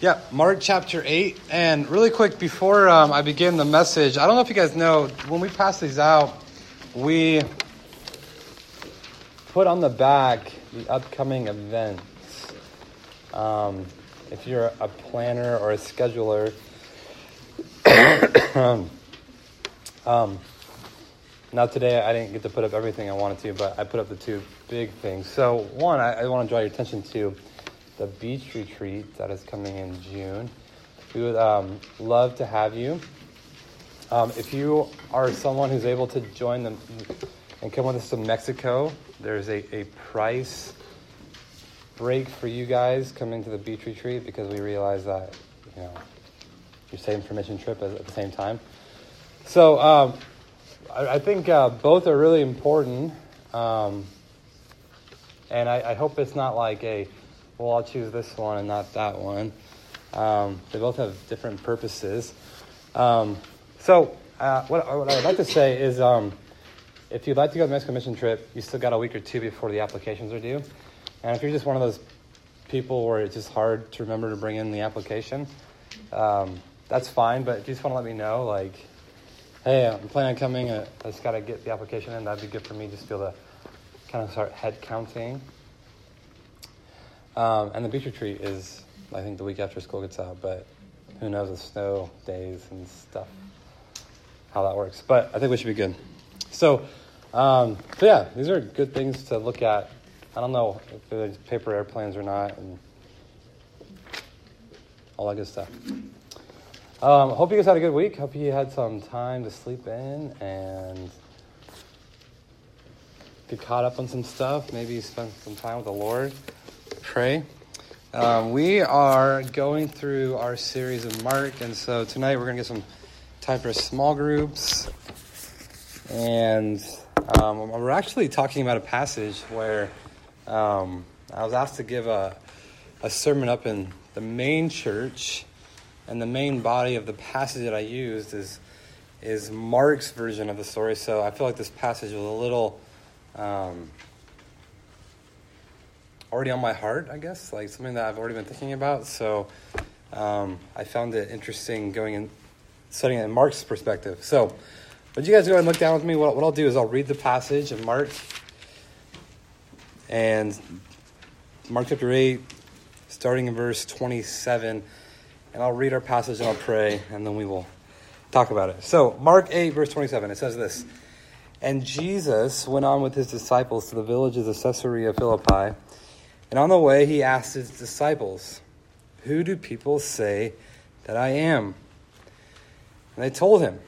Yeah, Mark chapter 8. And really quick, before um, I begin the message, I don't know if you guys know, when we pass these out, we put on the back the upcoming events. Um, if you're a planner or a scheduler, um, now today I didn't get to put up everything I wanted to, but I put up the two big things. So one, I, I want to draw your attention to the beach retreat that is coming in June. We would um, love to have you. Um, if you are someone who's able to join them and come with us to Mexico, there's a, a price break for you guys coming to the beach retreat because we realize that you know you're saving for mission trip at, the same time. So um, I, I, think uh, both are really important, um, and I, I hope it's not like a well, I'll choose this one and not that one. Um, they both have different purposes. Um, so, uh, what, what, I would like to say is um, if you'd like to go on the Mexico mission trip, you still got a week or two before the applications are due. And if you're just one of those people where it's just hard to remember to bring in the application, um, that's fine. But if you just want to let me know, like, hey, I'm planning on coming, uh, I just got to get the application in, that'd be good for me just to be able to kind of start head counting. Um, and the beach retreat is, I think, the week after school gets out, but who knows with snow days and stuff, how that works. But I think we should be good. So, um, so yeah, these are good things to look at. I don't know if there's paper airplanes or not, and all that good stuff. Um, hope you guys had a good week. Hope you had some time to sleep in and get caught up on some stuff. Maybe spend some time with the Lord pray. Um, we are going through our series of Mark, and so tonight we're going to get some time for small groups. And um, we're actually talking about a passage where um, I was asked to give a, a sermon up in the main church, and the main body of the passage that I used is is Mark's version of the story. So I feel like this passage was a little. Um, already on my heart, I guess, like something that I've already been thinking about. So um, I found it interesting going and studying it in Mark's perspective. So, would you guys go and look down with me? What, what I'll do is I'll read the passage in Mark and Mark chapter 8, starting in verse 27. And I'll read our passage and I'll pray, and then we will talk about it. So, Mark 8, verse 27, it says this And Jesus went on with his disciples to the villages of Caesarea Philippi. And on the way, he asked his disciples, Who do people say that I am? And they told him,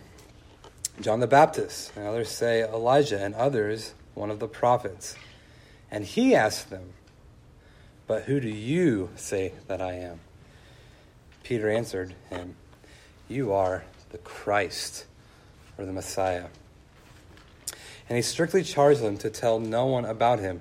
John the Baptist, and others say Elijah, and others one of the prophets. And he asked them, But who do you say that I am? Peter answered him, You are the Christ, or the Messiah. And he strictly charged them to tell no one about him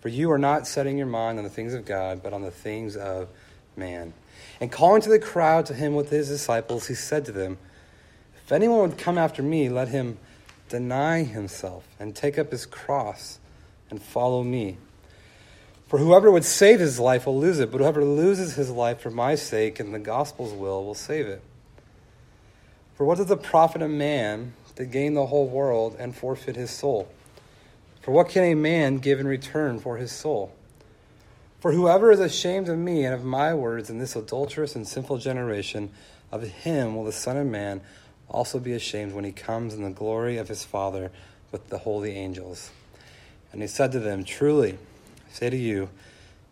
For you are not setting your mind on the things of God, but on the things of man. And calling to the crowd to him with his disciples, he said to them, If anyone would come after me, let him deny himself and take up his cross and follow me. For whoever would save his life will lose it, but whoever loses his life for my sake and the gospel's will will save it. For what does it profit a man to gain the whole world and forfeit his soul? For what can a man give in return for his soul? For whoever is ashamed of me and of my words in this adulterous and sinful generation, of him will the Son of Man also be ashamed when he comes in the glory of his Father with the holy angels. And he said to them, Truly, I say to you,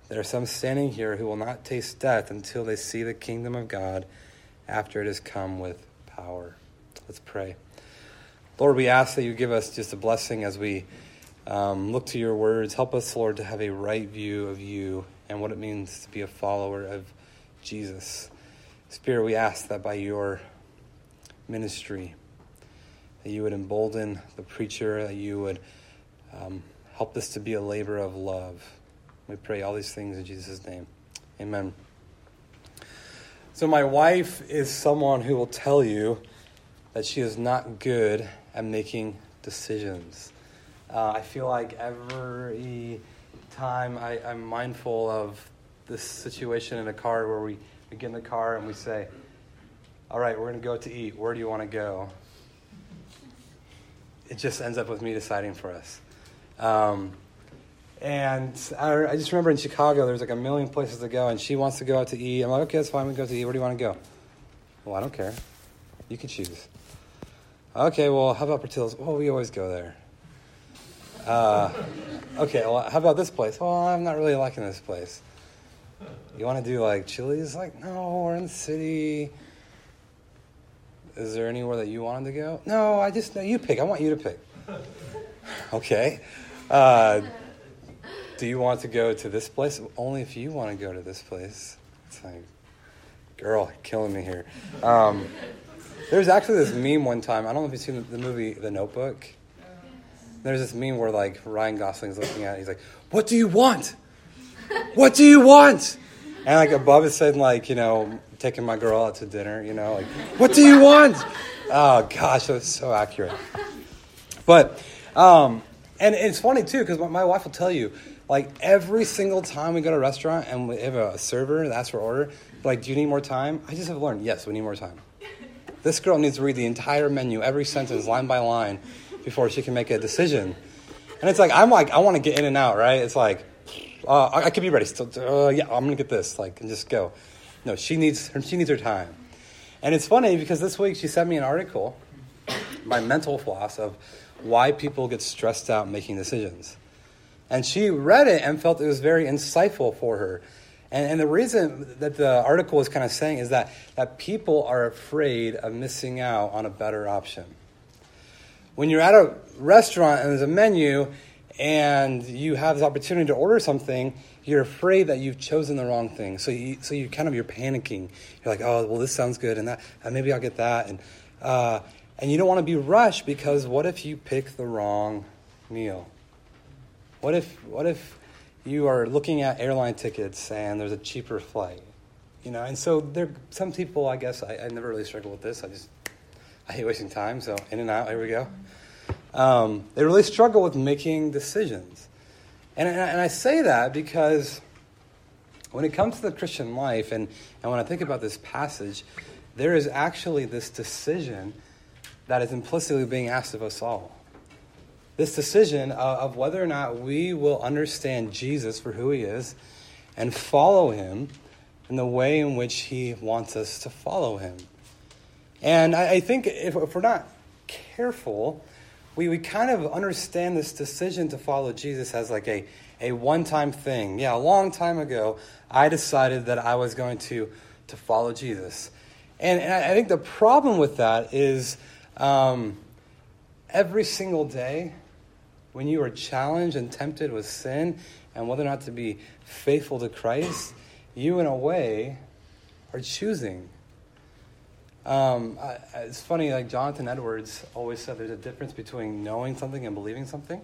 there are some standing here who will not taste death until they see the kingdom of God after it has come with power. Let's pray. Lord, we ask that you give us just a blessing as we um, look to your words. Help us, Lord, to have a right view of you and what it means to be a follower of Jesus. Spirit, we ask that by your ministry, that you would embolden the preacher, that you would um, help this to be a labor of love. We pray all these things in Jesus' name. Amen. So, my wife is someone who will tell you that she is not good at making decisions. Uh, I feel like every time I, I'm mindful of this situation in a car where we, we get in the car and we say, All right, we're going to go to eat. Where do you want to go? It just ends up with me deciding for us. Um, and I, I, just remember in Chicago, there's like a million places to go, and she wants to go out to eat. I'm like, okay, that's fine, we go to eat. Where do you want to go? Well, I don't care. You can choose. Okay, well, how about Portillo's? Well, we always go there. Uh, okay, well, how about this place? Well, I'm not really liking this place. You want to do like Chili's? Like, no, we're in the city. Is there anywhere that you wanted to go? No, I just, no, you pick. I want you to pick. Okay. Uh, do you want to go to this place? Only if you want to go to this place. It's like, girl, killing me here. Um, there's actually this meme one time. I don't know if you've seen the movie The Notebook. There's this meme where like Ryan Gosling's looking at it. He's like, "What do you want? What do you want?" And like above it said like, you know, taking my girl out to dinner. You know, like, "What do you want?" Oh gosh, that was so accurate. But, um, and it's funny too because my wife will tell you like every single time we go to a restaurant and we have a server that asks for order, like, do you need more time? I just have learned, yes, we need more time. This girl needs to read the entire menu, every sentence, line by line, before she can make a decision. And it's like, I'm like, I want to get in and out, right? It's like, uh, I, I could be ready. Still, uh, yeah, I'm going to get this, like, and just go. No, she needs, she needs her time. And it's funny because this week she sent me an article by Mental Floss of why people get stressed out making decisions. And she read it and felt it was very insightful for her. And, and the reason that the article was kind of saying is that, that people are afraid of missing out on a better option. When you're at a restaurant and there's a menu and you have the opportunity to order something, you're afraid that you've chosen the wrong thing. So you, so you kind of you're panicking. You're like, oh, well, this sounds good, and that, and maybe I'll get that, and uh, and you don't want to be rushed because what if you pick the wrong meal? What if what if you are looking at airline tickets and there's a cheaper flight. You know, and so there some people I guess I, I never really struggle with this. I just I hate wasting time, so in and out, here we go. Um, they really struggle with making decisions. And, and I say that because when it comes to the Christian life, and, and when I think about this passage, there is actually this decision that is implicitly being asked of us all this decision of whether or not we will understand Jesus for who he is and follow him in the way in which he wants us to follow him. And I, think if, if we're not careful, we, we kind of understand this decision to follow Jesus as like a, a one time thing. Yeah, a long time ago, I decided that I was going to, to follow Jesus. And, and I think the problem with that is um, every single day, when you are challenged and tempted with sin and whether or not to be faithful to Christ, you, in a way, are choosing. Um, I, it's funny, like Jonathan Edwards always said there's a difference between knowing something and believing something.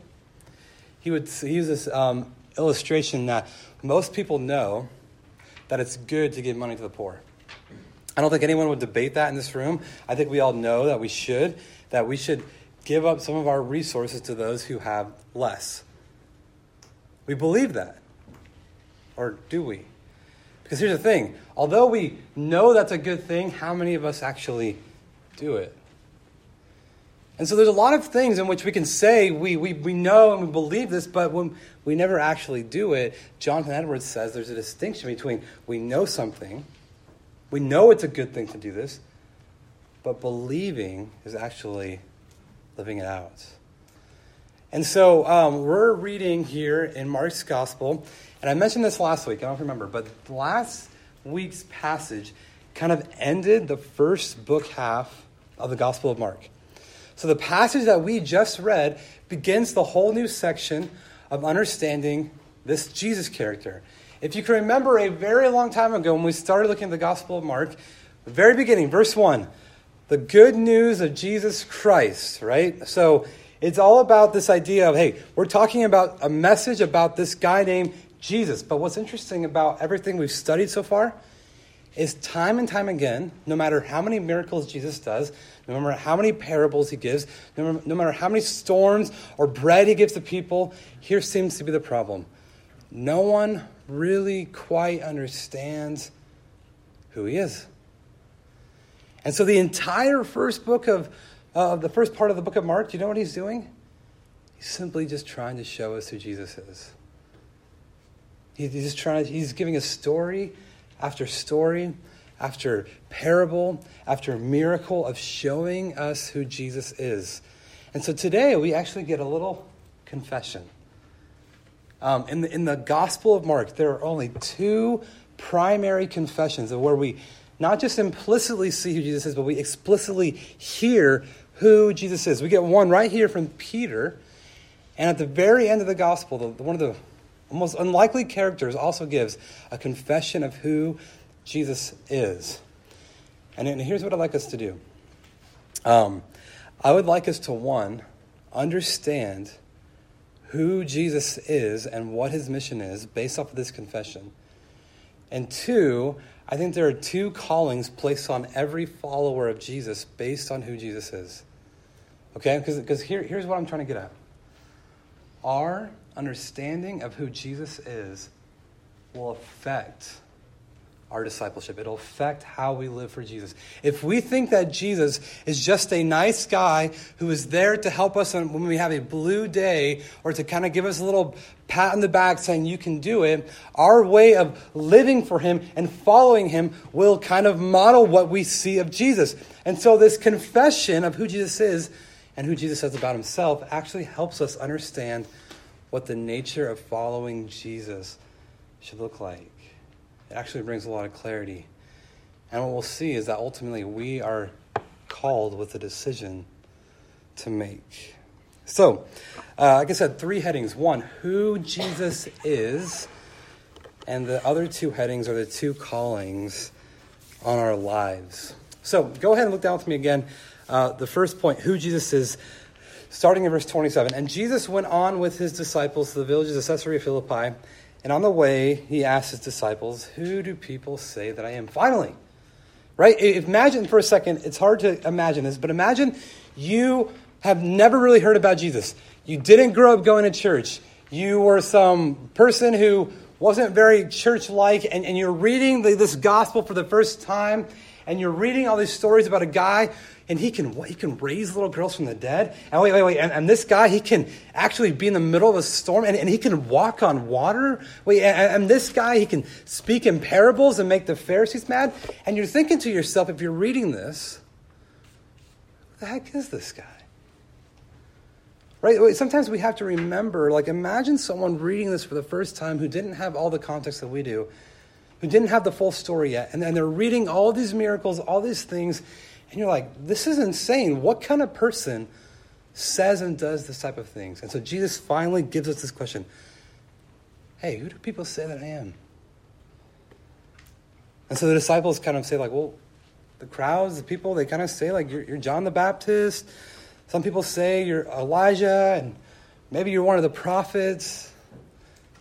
He would he use this um, illustration that most people know that it's good to give money to the poor. I don't think anyone would debate that in this room. I think we all know that we should, that we should give up some of our resources to those who have less. We believe that. Or do we? Because here's the thing although we know that's a good thing, how many of us actually do it? And so there's a lot of things in which we can say we, we, we know and we believe this, but when we never actually do it, Jonathan Edwards says there's a distinction between we know something, we know it's a good thing to do this, but believing is actually living it out. And so um, we're reading here in Mark's Gospel, and I mentioned this last week, I don't remember, but last week's passage kind of ended the first book half of the Gospel of Mark. So the passage that we just read begins the whole new section of understanding this Jesus character. If you can remember a very long time ago when we started looking at the Gospel of Mark, the very beginning, verse 1, the good news of Jesus Christ, right? So it's all about this idea of, hey, we're talking about a message about this guy named Jesus. But what's interesting about everything we've studied so far is time and time again, no matter how many miracles Jesus does, no matter how many parables he gives, no matter, no matter how many storms or bread he gives to people, here seems to be the problem. No one really quite understands who he is. And so the entire first book of uh, the first part of the book of Mark, do you know what he's doing? He's simply just trying to show us who Jesus is. He's just trying he's giving us story after story after parable after miracle of showing us who Jesus is. And so today we actually get a little confession. Um, in, the, in the Gospel of Mark, there are only two primary confessions of where we not just implicitly see who Jesus is, but we explicitly hear who Jesus is. We get one right here from Peter, and at the very end of the Gospel, the, one of the most unlikely characters also gives a confession of who Jesus is. And, and here's what I'd like us to do um, I would like us to, one, understand who Jesus is and what his mission is based off of this confession. And two, I think there are two callings placed on every follower of Jesus based on who Jesus is. Okay? Because here, here's what I'm trying to get at. Our understanding of who Jesus is will affect our discipleship. It'll affect how we live for Jesus. If we think that Jesus is just a nice guy who is there to help us when we have a blue day or to kind of give us a little pat on the back saying, You can do it, our way of living for him and following him will kind of model what we see of Jesus. And so, this confession of who Jesus is and who Jesus says about himself actually helps us understand what the nature of following Jesus should look like. It actually brings a lot of clarity. And what we'll see is that ultimately we are called with a decision to make. So, uh, like I said, three headings. One, who Jesus is. And the other two headings are the two callings on our lives. So, go ahead and look down with me again. Uh, the first point, who Jesus is, starting in verse 27. And Jesus went on with his disciples to the villages of Caesarea Philippi. And on the way, he asked his disciples, Who do people say that I am? Finally, right? Imagine for a second, it's hard to imagine this, but imagine you have never really heard about Jesus. You didn't grow up going to church. You were some person who wasn't very church like, and, and you're reading the, this gospel for the first time, and you're reading all these stories about a guy and he can he can raise little girls from the dead. And wait, wait, wait. And, and this guy, he can actually be in the middle of a storm and, and he can walk on water. Wait, and, and this guy, he can speak in parables and make the Pharisees mad. And you're thinking to yourself, if you're reading this, who the heck is this guy? Right? Sometimes we have to remember, like, imagine someone reading this for the first time who didn't have all the context that we do, who didn't have the full story yet, and, and they're reading all these miracles, all these things, and you're like, this is insane. What kind of person says and does this type of things? And so Jesus finally gives us this question Hey, who do people say that I am? And so the disciples kind of say, like, well, the crowds, the people, they kind of say, like, you're, you're John the Baptist. Some people say you're Elijah, and maybe you're one of the prophets.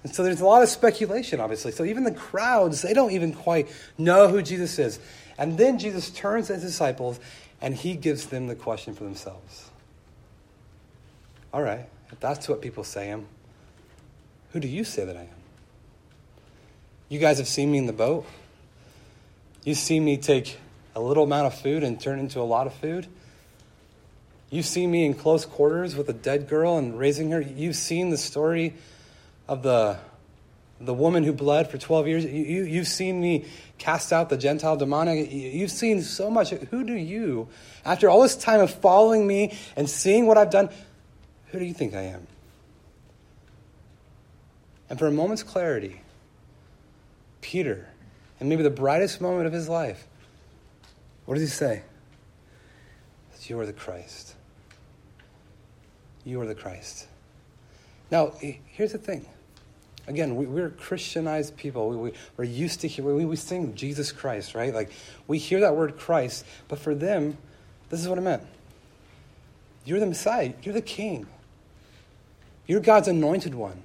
And so there's a lot of speculation, obviously. So even the crowds, they don't even quite know who Jesus is. And then Jesus turns to his disciples and he gives them the question for themselves. All right, if that's what people say him, who do you say that I am? You guys have seen me in the boat. You've seen me take a little amount of food and turn into a lot of food. You've seen me in close quarters with a dead girl and raising her. You've seen the story of the the woman who bled for 12 years. You, you, have seen me cast out the Gentile demonic. You've seen so much. Who do you, after all this time of following me and seeing what I've done, who do you think I am? And for a moment's clarity, Peter, and maybe the brightest moment of his life, what does he say? That you are the Christ. You are the Christ. Now, here's the thing again, we, are Christianized people. We, we, are used to hear, we, we sing Jesus Christ, right? Like, we hear that word Christ, but for them, this is what it meant. You're the Messiah. You're the king. You're God's anointed one.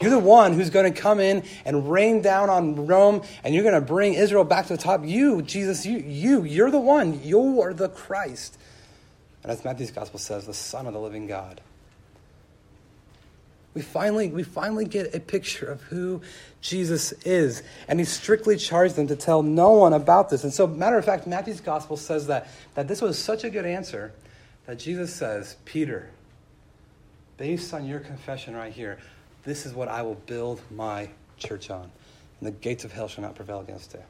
You're the one who's going to come in and rain down on Rome, and you're going to bring Israel back to the top. You, Jesus, you, you, you're the one. You are the Christ. And as Matthew's gospel says, the Son of the living God. We finally, we finally get a picture of who Jesus is. And he strictly charged them to tell no one about this. And so, matter of fact, Matthew's gospel says that, that this was such a good answer that Jesus says, Peter, based on your confession right here, this is what I will build my church on. And the gates of hell shall not prevail against it.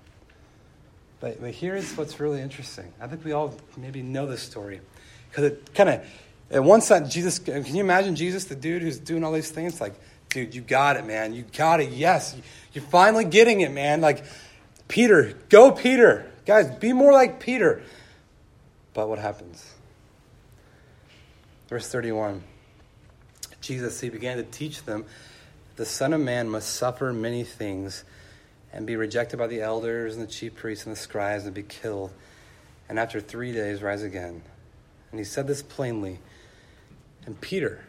But, but here's what's really interesting. I think we all maybe know this story. Because it kind of, at one side, Jesus, can you imagine Jesus, the dude who's doing all these things? Like, dude, you got it, man. You got it. Yes. You're finally getting it, man. Like, Peter, go, Peter. Guys, be more like Peter. But what happens? Verse 31 Jesus, he began to teach them the Son of Man must suffer many things and be rejected by the elders and the chief priests and the scribes and be killed, and after three days rise again. And he said this plainly. And Peter,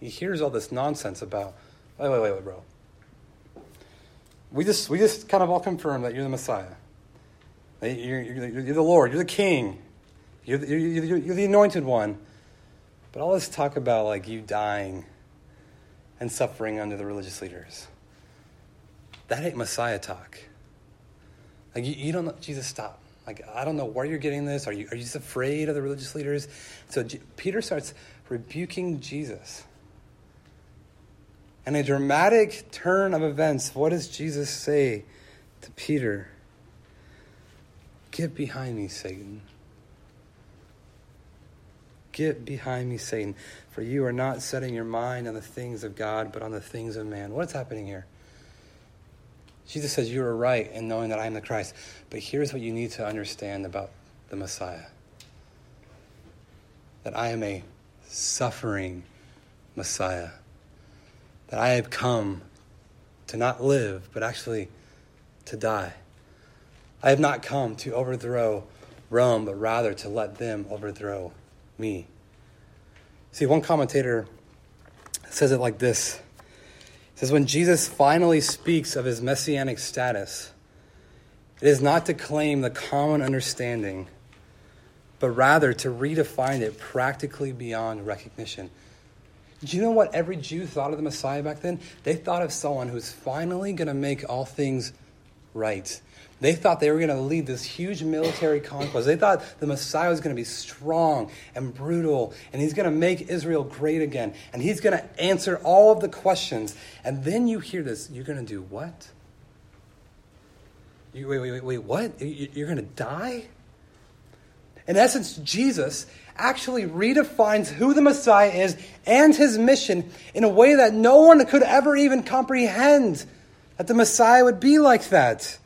he hears all this nonsense about, wait, wait, wait, wait, bro. We just, we just kind of all confirm that you're the Messiah. You're, you're, you're the Lord. You're the King. You're the, you're, you're the anointed one. But all this talk about like you dying and suffering under the religious leaders, that ain't Messiah talk. Like you, you don't know, Jesus, stop. Like I don't know where you're getting this. Are you are you just afraid of the religious leaders? So Peter starts rebuking Jesus. And a dramatic turn of events. What does Jesus say to Peter? Get behind me, Satan. Get behind me, Satan, for you are not setting your mind on the things of God, but on the things of man. What's happening here? Jesus says, You are right in knowing that I am the Christ. But here's what you need to understand about the Messiah that I am a suffering Messiah, that I have come to not live, but actually to die. I have not come to overthrow Rome, but rather to let them overthrow me. See, one commentator says it like this. Says, When Jesus finally speaks of his messianic status, it is not to claim the common understanding, but rather to redefine it practically beyond recognition. Do you know what every Jew thought of the Messiah back then? They thought of someone who's finally going to make all things right. They thought they were going to lead this huge military conquest. They thought the Messiah was going to be strong and brutal, and he's going to make Israel great again, and he's going to answer all of the questions. And then you hear this you're going to do what? You, wait, wait, wait, wait, what? You're going to die? In essence, Jesus actually redefines who the Messiah is and his mission in a way that no one could ever even comprehend that the Messiah would be like that.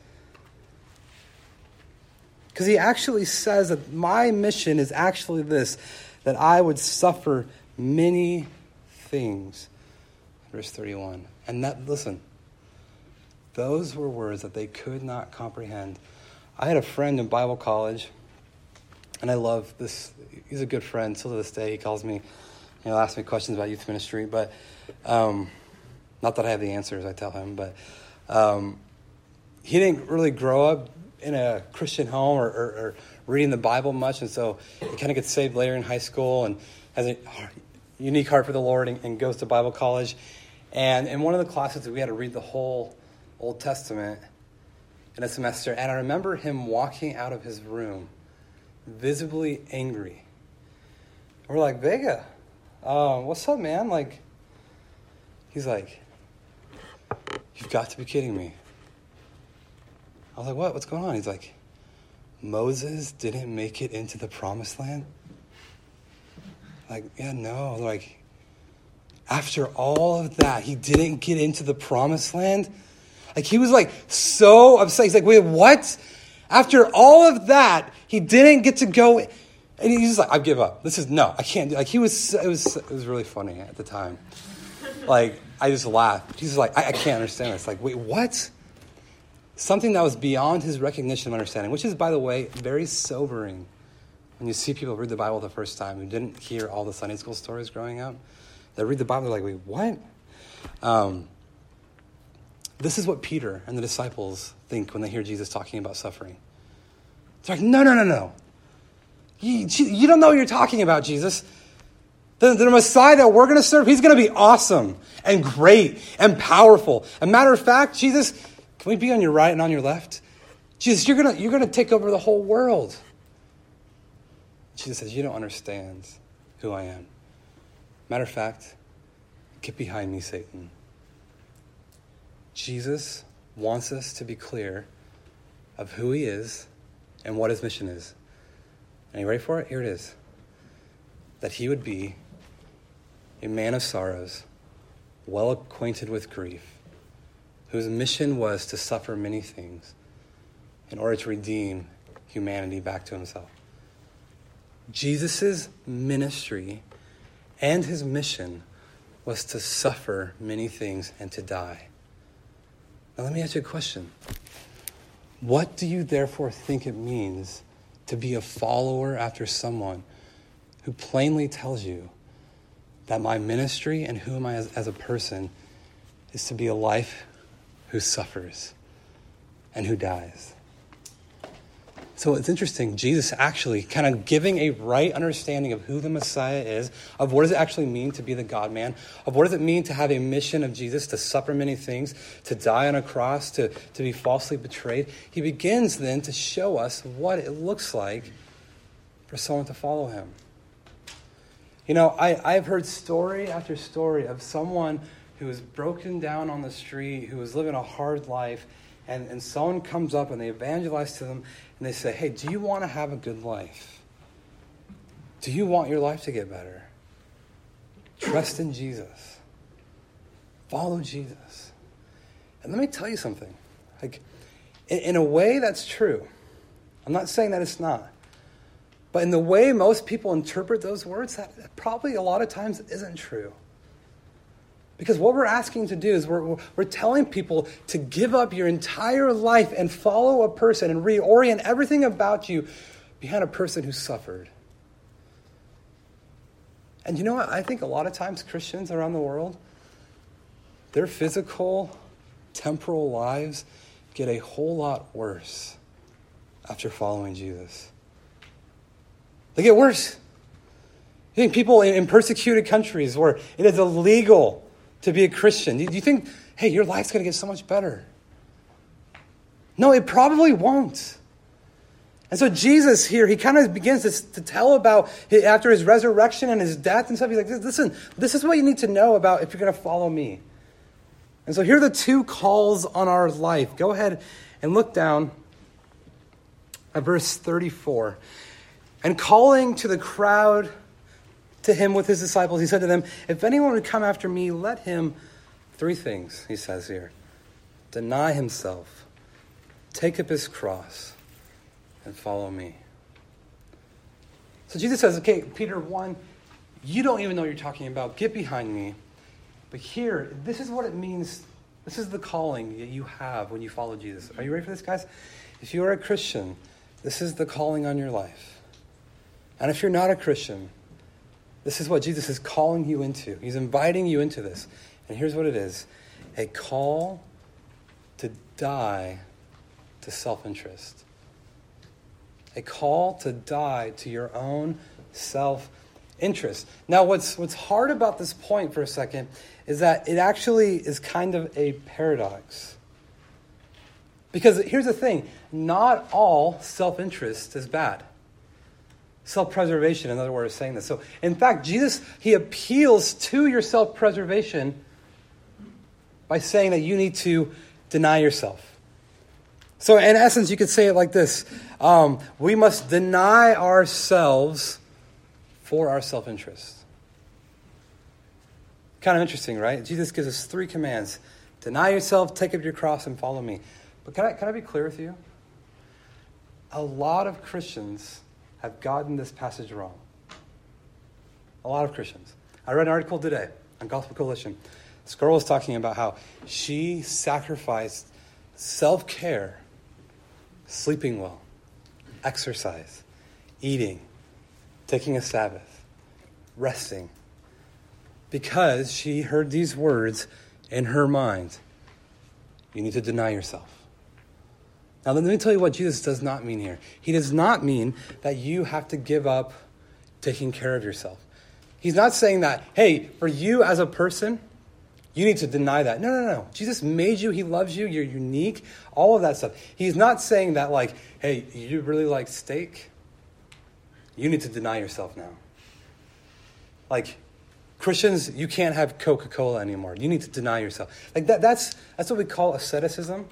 Because he actually says that my mission is actually this that I would suffer many things. Verse 31. And that, listen, those were words that they could not comprehend. I had a friend in Bible college, and I love this. He's a good friend still to this day. He calls me, you know, asks me questions about youth ministry, but um, not that I have the answers, I tell him, but um, he didn't really grow up in a Christian home or, or, or reading the Bible much, and so he kind of gets saved later in high school and has a unique heart for the Lord and, and goes to Bible college. And in one of the classes, we had to read the whole Old Testament in a semester, and I remember him walking out of his room visibly angry. We're like, Vega, uh, what's up, man? Like, he's like, You've got to be kidding me. I was like, what? What's going on? He's like, Moses didn't make it into the promised land? Like, yeah, no. Like, after all of that, he didn't get into the promised land? Like, he was like so upset. He's like, wait, what? After all of that, he didn't get to go. And he's just like, I give up. This is, no, I can't do Like, he was, it was, it was really funny at the time. Like, I just laughed. He's like, I, I can't understand this. Like, wait, what? something that was beyond his recognition of understanding, which is, by the way, very sobering when you see people read the Bible the first time who didn't hear all the Sunday school stories growing up, they read the Bible, they're like, wait, what? Um, this is what Peter and the disciples think when they hear Jesus talking about suffering. They're like, no, no, no, no. You, you don't know what you're talking about, Jesus. The, the Messiah that we're going to serve, he's going to be awesome and great and powerful. A matter of fact, Jesus, can we be on your right and on your left? Jesus, you're going you're going to take over the whole world. Jesus says, You don't understand who I am. Matter of fact, get behind me, Satan. Jesus wants us to be clear of who he is and what his mission is. Are you ready for it? Here it is that he would be a man of sorrows, well acquainted with grief, whose mission was to suffer many things in order to redeem humanity back to himself. Jesus' ministry and his mission was to suffer many things and to die. Now, let me ask you a question. What do you therefore think it means to be a follower after someone who plainly tells you that my ministry and who am I as, as a person is to be a life who suffers and who dies? So it's interesting, Jesus actually kind of giving a right understanding of who the Messiah is, of what does it actually mean to be the God man, of what does it mean to have a mission of Jesus, to suffer many things, to die on a cross, to, to be falsely betrayed. He begins then to show us what it looks like for someone to follow him. You know, I, I've heard story after story of someone who was broken down on the street, who was living a hard life, and, and someone comes up and they evangelize to them and they say, Hey, do you want to have a good life? Do you want your life to get better? Trust in Jesus. Follow Jesus. And let me tell you something. Like, in, in a way, that's true. I'm not saying that it's not. But in the way most people interpret those words, that probably a lot of times isn't true. Because what we're asking to do is we're, we're telling people to give up your entire life and follow a person and reorient everything about you behind a person who suffered. And you know what? I think a lot of times Christians around the world, their physical, temporal lives get a whole lot worse after following Jesus. They get worse. You think people in persecuted countries where it is illegal to be a Christian? Do you think, hey, your life's going to get so much better? No, it probably won't. And so Jesus here, he kind of begins to, to tell about his, after his resurrection and his death and stuff. He's like, listen, this is what you need to know about if you're going to follow me. And so here are the two calls on our life. Go ahead and look down at verse 34. And calling to the crowd to him with his disciples, he said to them, If anyone would come after me, let him, three things, he says here deny himself, take up his cross, and follow me. So Jesus says, Okay, Peter, one, you don't even know what you're talking about. Get behind me. But here, this is what it means. This is the calling that you have when you follow Jesus. Are you ready for this, guys? If you are a Christian, this is the calling on your life. And if you're not a Christian, this is what Jesus is calling you into. He's inviting you into this. And here's what it is a call to die to self interest, a call to die to your own self interest. Now, what's, what's hard about this point for a second is that it actually is kind of a paradox. Because here's the thing not all self interest is bad. Self preservation, another word of saying this. So, in fact, Jesus, he appeals to your self preservation by saying that you need to deny yourself. So, in essence, you could say it like this um, We must deny ourselves for our self interest. Kind of interesting, right? Jesus gives us three commands deny yourself, take up your cross, and follow me. But can I, can I be clear with you? A lot of Christians have gotten this passage wrong. A lot of Christians. I read an article today on Gospel Coalition. This girl was talking about how she sacrificed self care, sleeping well, exercise, eating, taking a Sabbath, resting, because she heard these words in her mind you need to deny yourself. Now, let me tell you what Jesus does not mean here. He does not mean that you have to give up taking care of yourself. He's not saying that, hey, for you as a person, you need to deny that. No, no, no. Jesus made you. He loves you. You're unique. All of that stuff. He's not saying that, like, hey, you really like steak? You need to deny yourself now. Like, Christians, you can't have Coca Cola anymore. You need to deny yourself. Like, that, that's, that's what we call asceticism,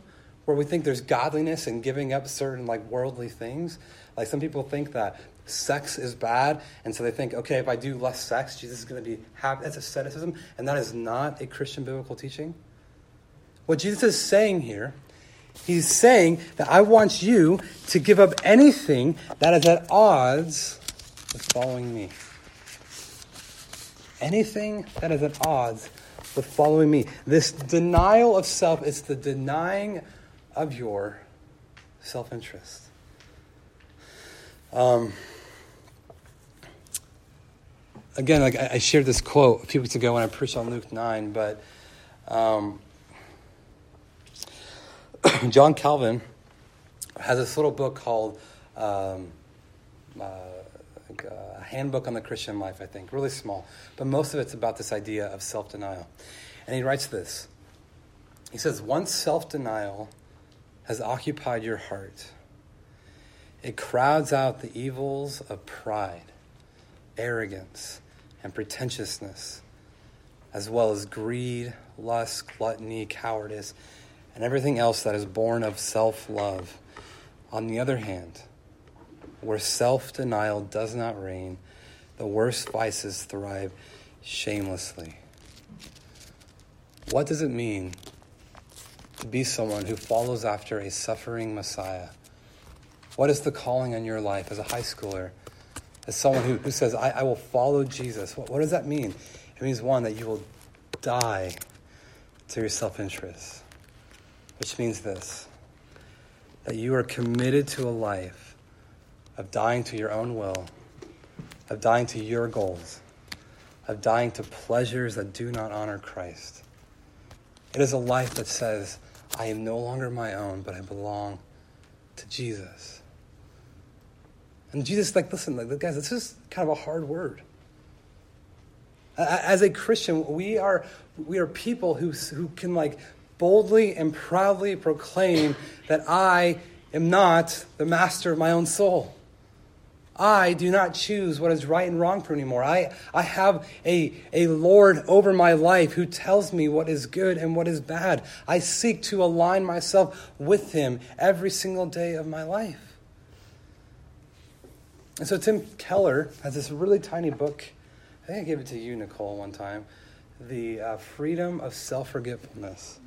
where we think there's godliness and giving up certain, like, worldly things. Like, some people think that sex is bad, and so they think, okay, if I do less sex, Jesus is going to be happy. That's asceticism, and that is not a Christian biblical teaching. What Jesus is saying here, he's saying that I want you to give up anything that is at odds with following me. Anything that is at odds with following me. This denial of self is the denying of your self interest. Um, again, like I, shared this quote a few weeks ago when I preached on Luke 9, but um, John Calvin has this little book called um, uh, a Handbook on the Christian Life, I think, really small, but most of it's about this idea of self denial. And he writes this He says, Once self denial has occupied your heart, it crowds out the evils of pride, arrogance, and pretentiousness, as well as greed, lust, gluttony, cowardice, and everything else that is born of self love. On the other hand, where self denial does not reign, the worst vices thrive shamelessly. What does it mean to be someone who follows after a suffering Messiah? What is the calling on your life as a high schooler? as someone who, who says, I, I will follow Jesus, what, what does that mean? It means, one, that you will die to your self interest, which means this that you are committed to a life of dying to your own will, of dying to your goals, of dying to pleasures that do not honor Christ. It is a life that says, I am no longer my own, but I belong to Jesus. And Jesus like, listen, like, guys, this is kind of a hard word. As a Christian, we are, we are people who, who can like boldly and proudly proclaim that I am not the master of my own soul. I do not choose what is right and wrong for anymore. I, I have a, a Lord over my life who tells me what is good and what is bad. I seek to align myself with Him every single day of my life. And so Tim Keller has this really tiny book. I think I gave it to you, Nicole, one time. The uh, Freedom of Self Forgetfulness.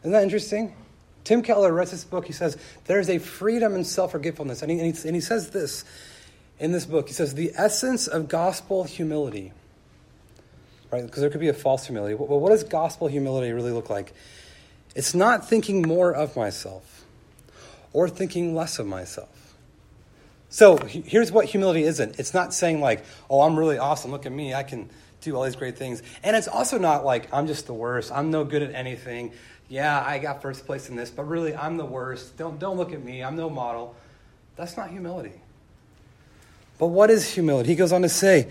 Isn't that interesting? Tim Keller writes this book. He says, There's a freedom in self forgetfulness. And, and, and he says this in this book. He says, The essence of gospel humility, right? Because there could be a false humility. Well, what does gospel humility really look like? It's not thinking more of myself or thinking less of myself. So here's what humility isn't it's not saying, like, oh, I'm really awesome, look at me, I can do all these great things. And it's also not like, I'm just the worst, I'm no good at anything. Yeah, I got first place in this, but really, I'm the worst. Don't, don't look at me, I'm no model. That's not humility. But what is humility? He goes on to say,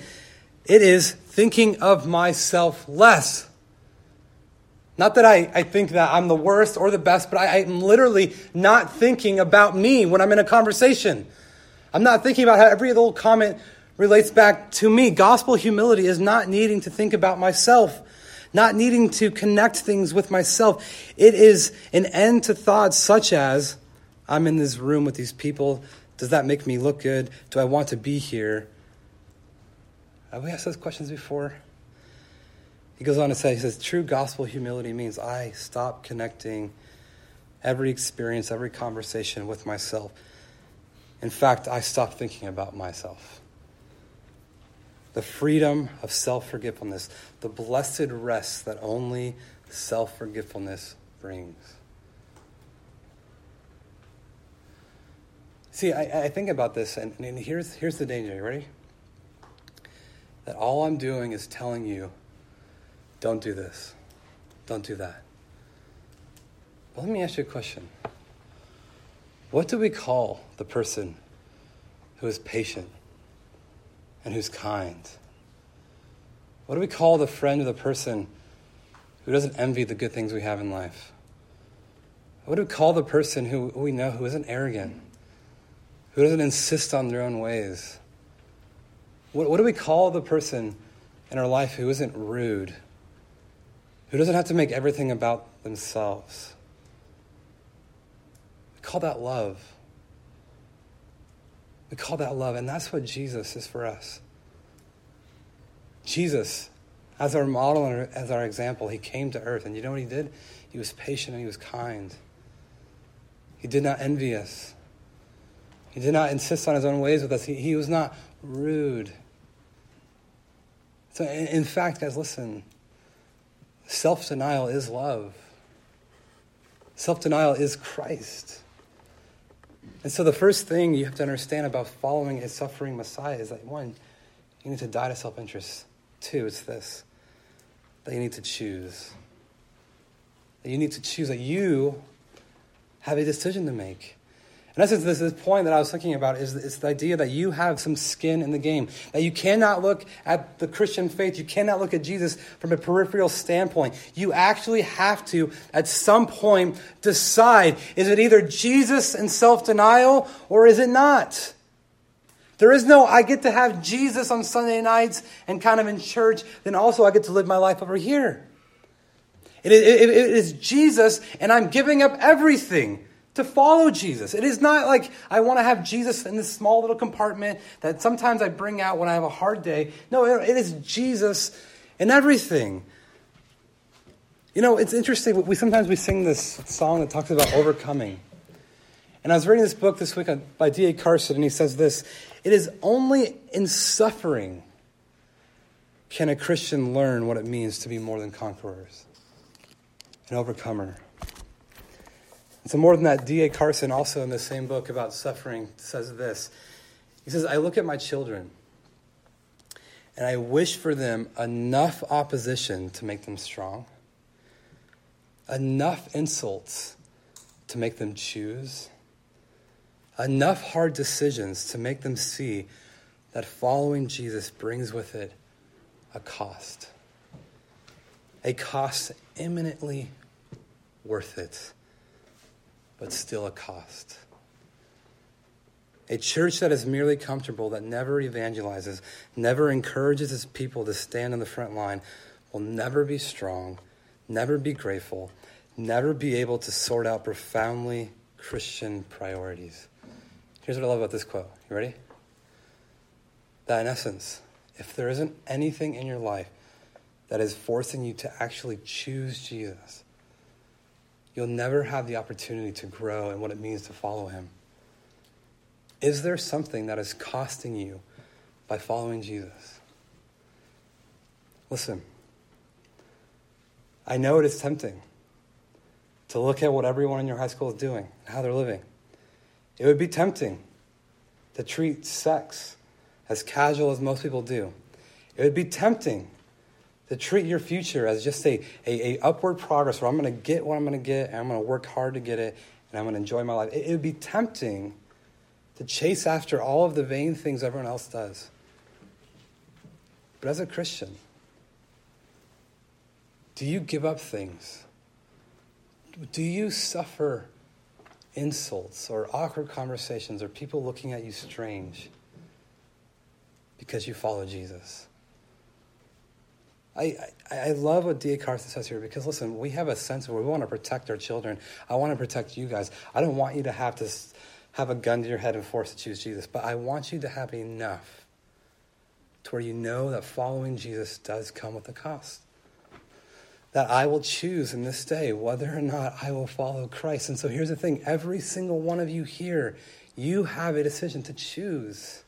it is thinking of myself less. Not that I, I think that I'm the worst or the best, but I, I'm literally not thinking about me when I'm in a conversation. I'm not thinking about how every little comment relates back to me. Gospel humility is not needing to think about myself, not needing to connect things with myself. It is an end to thoughts such as I'm in this room with these people. Does that make me look good? Do I want to be here? Have we asked those questions before? He goes on to say, he says, true gospel humility means I stop connecting every experience, every conversation with myself. In fact, I stop thinking about myself. The freedom of self forgetfulness, the blessed rest that only self forgetfulness brings. See, I, I, think about this, and, and, here's, here's the danger. You ready? that all I'm doing is telling you, don't do this, don't do that. But let me ask you a question. What do we call the person who is patient and who's kind? What do we call the friend or the person who doesn't envy the good things we have in life? What do we call the person who we know who isn't arrogant, who doesn't insist on their own ways? What, what do we call the person in our life who isn't rude, who doesn't have to make everything about themselves? We call that love. We call that love, and that's what Jesus is for us. Jesus, as our model and as our example, he came to earth, and you know what he did? He was patient and he was kind. He did not envy us. He did not insist on his own ways with us. He, he was not rude. So, in, in fact, guys, listen self denial is love, self denial is Christ. And so, the first thing you have to understand about following a suffering Messiah is that one, you need to die to self interest. Two, it's this that you need to choose. That you need to choose, that you have a decision to make. In essence, this, this point that I was thinking about is, is the idea that you have some skin in the game. That you cannot look at the Christian faith, you cannot look at Jesus from a peripheral standpoint. You actually have to, at some point, decide is it either Jesus and self denial or is it not? There is no, I get to have Jesus on Sunday nights and kind of in church, then also I get to live my life over here. it, it, it is Jesus, and I'm giving up everything to follow Jesus. It is not like I want to have Jesus in this small little compartment that sometimes I bring out when I have a hard day. No, it is Jesus in everything. You know, it's interesting. We sometimes we sing this song that talks about overcoming. And I was reading this book this week by D.A. Carson, and he says this It is only in suffering can a Christian learn what it means to be more than conquerors, an overcomer. So, more than that, D.A. Carson, also in the same book about suffering, says this. He says, I look at my children and I wish for them enough opposition to make them strong, enough insults to make them choose, enough hard decisions to make them see that following Jesus brings with it a cost, a cost eminently worth it but still a cost. A church that is merely comfortable, that never evangelizes, never encourages its people to stand on the front line, will never be strong, never be grateful, never be able to sort out profoundly Christian priorities. Here's what I love about this quote. You ready? That in essence, if there isn't anything in your life that is forcing you to actually choose Jesus, you'll never have the opportunity to grow in what it means to follow him. Is there something that is costing you by following Jesus? Listen, I know it is tempting to look at what everyone in your high school is doing and how they're living. It would be tempting to treat sex as casual as most people do. It would be tempting to treat your future as just a, a, a upward progress where I'm going to get what I'm going to get and I'm going to work hard to get it and I'm going to enjoy my life. It, it would be tempting to chase after all of the vain things everyone else does. But as a Christian, do you give up things? Do you suffer insults or awkward conversations or people looking at you strange because you follow Jesus? I, I, I love what D.A. Carson says here because, listen, we have a sense of we want to protect our children. I want to protect you guys. I don't want you to have to have a gun to your head and force to choose Jesus, but I want you to have enough to where you know that following Jesus does come with a cost. That I will choose in this day whether or not I will follow Christ. And so here's the thing every single one of you here, you have a decision to choose.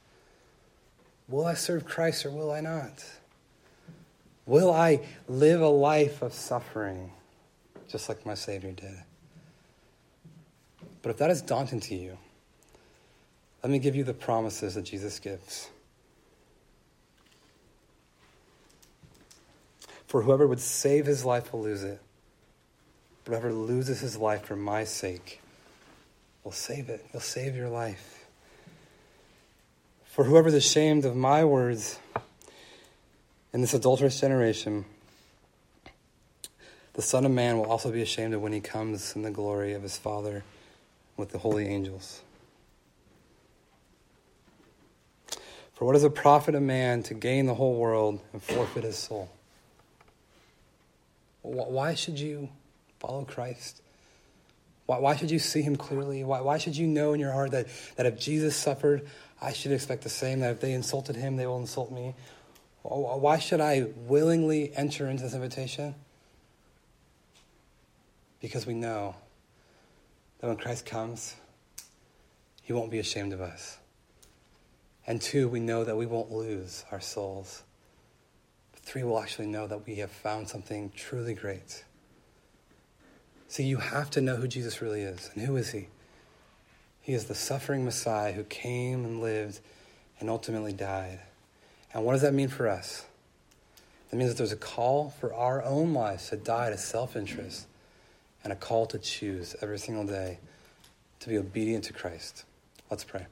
Will I serve Christ or will I not? Will I live a life of suffering just like my Savior did? But if that is daunting to you, let me give you the promises that Jesus gives. For whoever would save his life will lose it. Whoever loses his life for my sake will save it. He'll save your life. For whoever is ashamed of my words in this adulterous generation, the Son of Man will also be ashamed of when he comes in the glory of his Father with the holy angels. For what is a profit a man to gain the whole world and forfeit his soul? Why should you follow Christ? Why, should you see him clearly? Why, why should you know in your heart that, that if Jesus suffered, I should expect the same, that if they insulted him, they will insult me? Why should I willingly enter into this invitation? Because we know that when Christ comes, he won't be ashamed of us. And two, we know that we won't lose our souls. Three, we'll actually know that we have found something truly great. See, you have to know who Jesus really is. And who is he? He is the suffering Messiah who came and lived and ultimately died. And what does that mean for us? That means that there's a call for our own lives to die to self interest and a call to choose every single day to be obedient to Christ. Let's pray.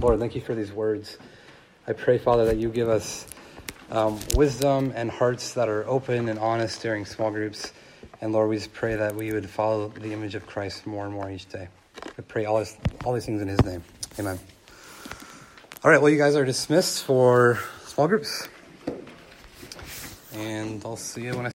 Lord, thank you for these words. I pray, Father, that you give us um, wisdom and hearts that are open and honest during small groups. And Lord, we just pray that we would follow the image of Christ more and more each day. I pray all, this, all these things in his name. Amen. All right, well, you guys are dismissed for small groups. And I'll see you when I